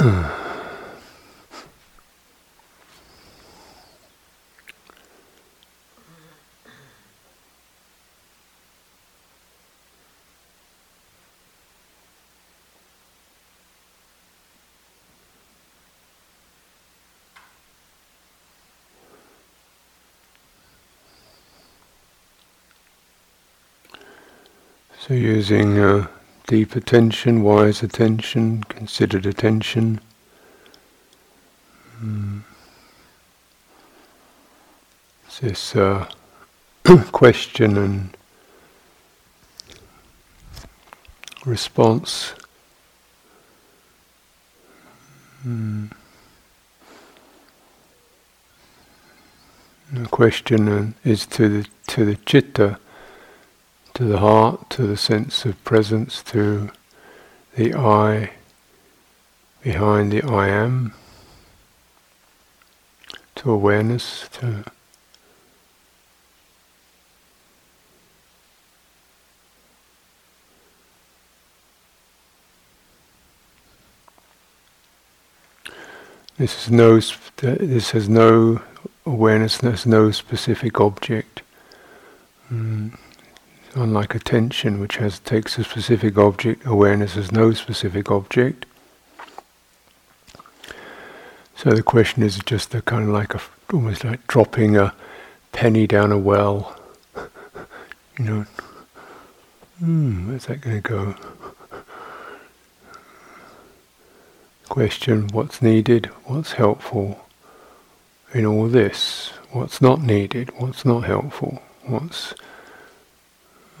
So, using uh, deep attention, wise attention, considered attention. Mm. This uh, question and response. Mm. The question is to the to the citta to the heart, to the sense of presence, to the I behind the I am, to awareness, to This is no. This has no awareness. There's no specific object. Unlike attention, which has takes a specific object, awareness has no specific object. So the question is just a kind of like a almost like dropping a penny down a well. you know, hmm, where's that going to go? Question: What's needed? What's helpful in all this? What's not needed? What's not helpful? What's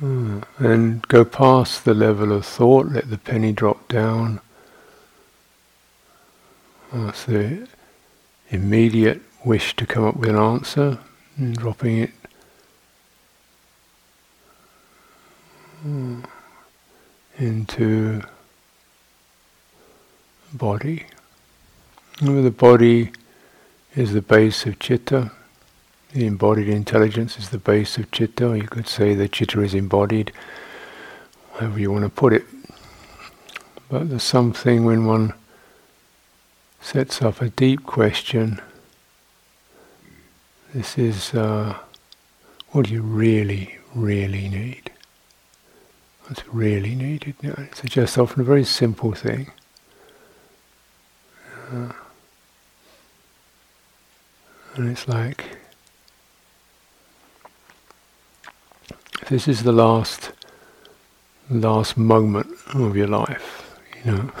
Hmm. And go past the level of thought, let the penny drop down. That's the immediate wish to come up with an answer, and dropping it hmm, into body. Remember, the body is the base of citta. The embodied intelligence is the base of citta, you could say that citta is embodied, however you want to put it. But there's something when one sets up a deep question. This is uh, what do you really, really need? What's really needed? It's just often a very simple thing. Uh, and it's like this is the last last moment of your life, you know,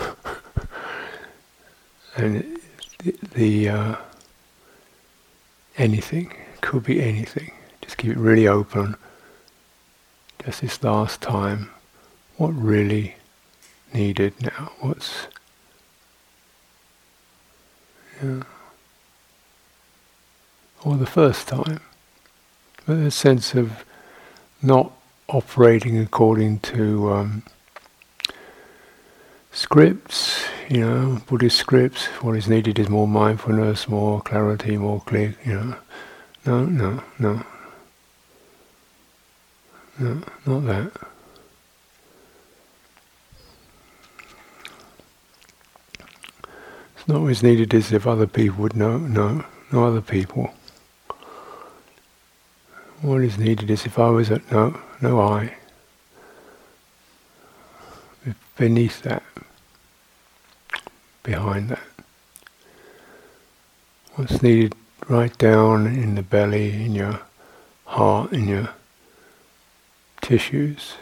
and the, the uh, anything could be anything. Just keep it really open. Just this last time, what really needed now? What's yeah. or the first time, but a sense of not operating according to um, scripts, you know, Buddhist scripts. What is needed is more mindfulness, more clarity, more clear, you know. No, no, no. No, not that. It's not as needed as if other people would know. No, no other people. What is needed is if I was at no, no I, beneath that, behind that. What's needed right down in the belly, in your heart, in your tissues.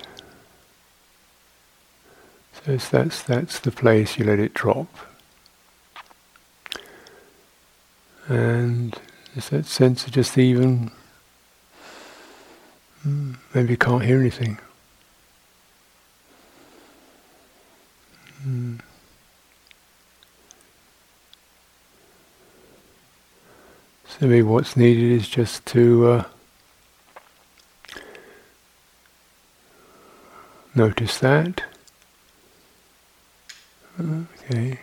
So that's that's the place you let it drop. And there's that sense of just even maybe you can't hear anything. Mm. So maybe what's needed is just to uh, notice that. Okay.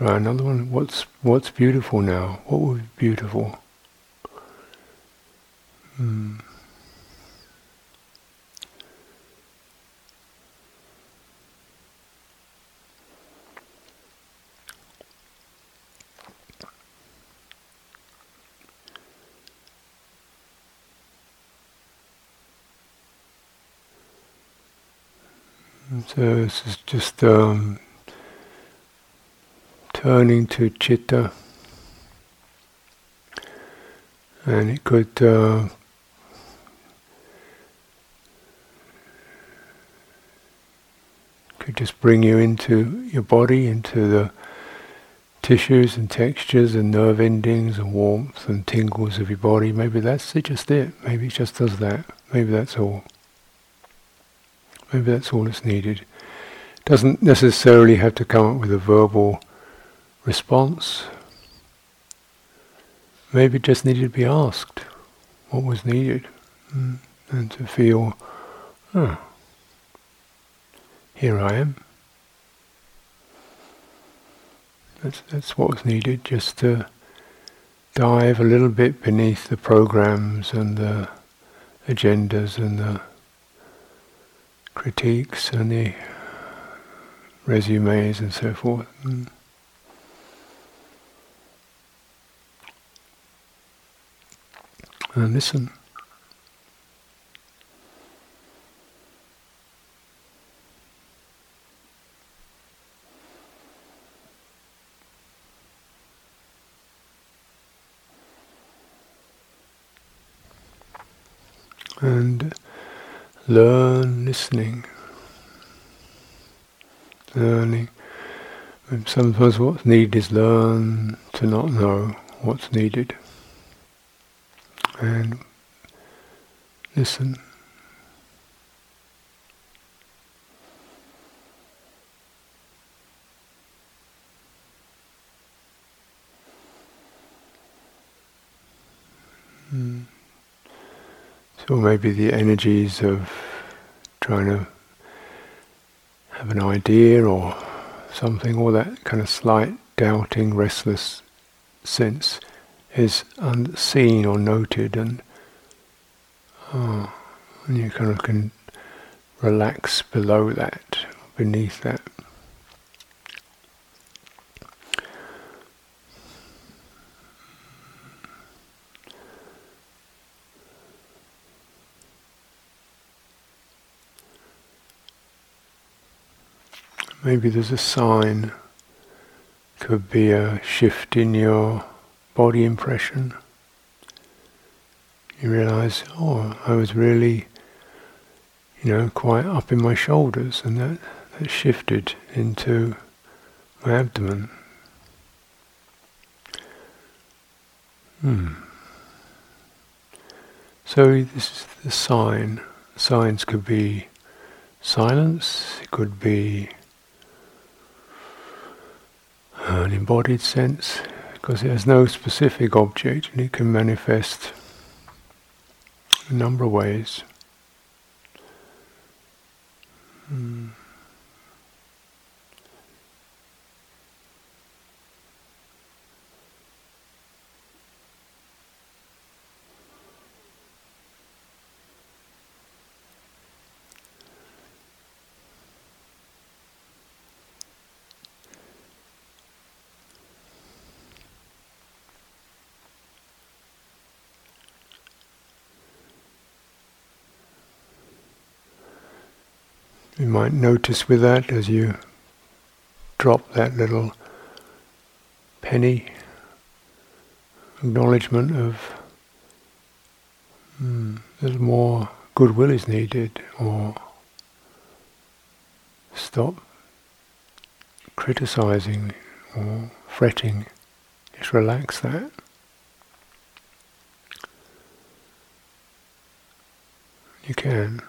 Try another one. What's what's beautiful now? What would be beautiful? Mm. So this is just um, turning to citta, and it could uh, could just bring you into your body, into the tissues and textures and nerve endings and warmth and tingles of your body. Maybe that's it, just it. Maybe it just does that. Maybe that's all. Maybe that's all that's needed. Doesn't necessarily have to come up with a verbal response. Maybe just needed to be asked what was needed mm. and to feel, oh, here I am. That's, that's what was needed, just to dive a little bit beneath the programs and the agendas and the critiques and the resumes and so forth. Mm. And listen. And learn listening, learning. Sometimes what's needed is learn to not know what's needed, and listen. Mm. Or maybe the energies of trying to have an idea or something, or that kind of slight doubting, restless sense is unseen or noted, and, oh, and you kind of can relax below that, beneath that. Maybe there's a sign, could be a shift in your body impression. You realize, oh, I was really, you know, quite up in my shoulders, and that, that shifted into my abdomen. Hmm. So this is the sign. Signs could be silence, it could be an embodied sense, because it has no specific object and it can manifest a number of ways. Mm. You might notice with that as you drop that little penny acknowledgement of mm, there's more goodwill is needed or stop criticizing or fretting. Just relax that. You can.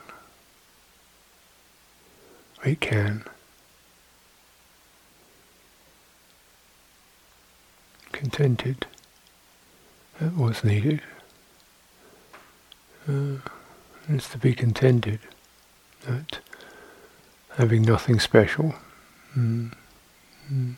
We can. Contented. That was needed. Uh, it's to be contented. That having nothing special, mm, Mm.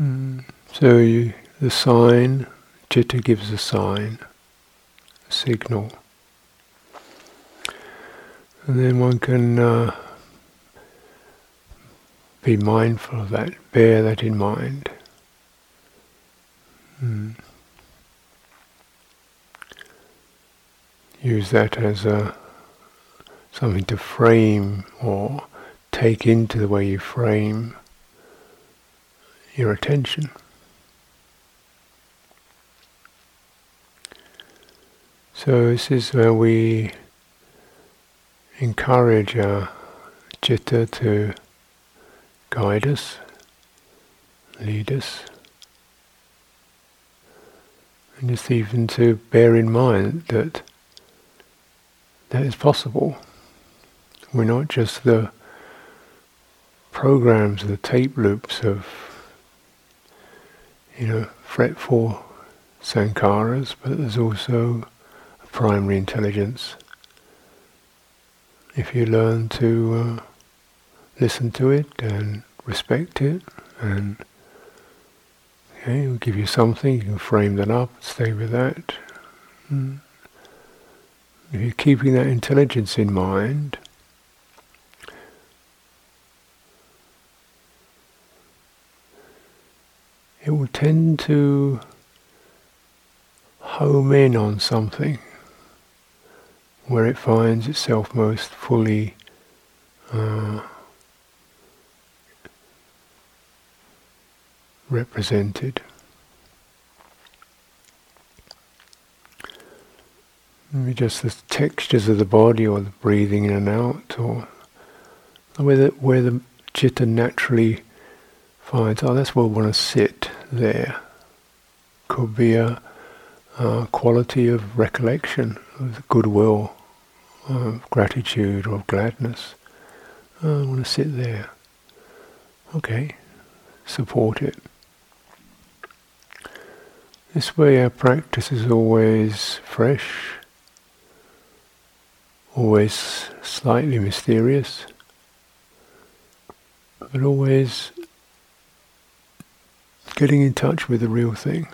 Mm. So you, the sign, citta gives a sign, a signal. And then one can uh, be mindful of that, bear that in mind. Mm. Use that as a something to frame or take into the way you frame your attention. So this is where we encourage our citta to guide us, lead us, and just even to bear in mind that that is possible. We're not just the programs, the tape loops of you know, fretful sankharas, but there's also a primary intelligence. If you learn to uh, listen to it and respect it, and okay, it'll give you something, you can frame that up, stay with that. Mm. If you're keeping that intelligence in mind, it will tend to home in on something where it finds itself most fully uh, represented. Maybe just the textures of the body or the breathing in and out or where the, where the citta naturally finds, oh, that's where I want to sit there. Could be a, a quality of recollection, of goodwill, uh, of gratitude or of gladness. Oh, I want to sit there. Okay, support it. This way our practice is always fresh, always slightly mysterious, but always getting in touch with the real thing.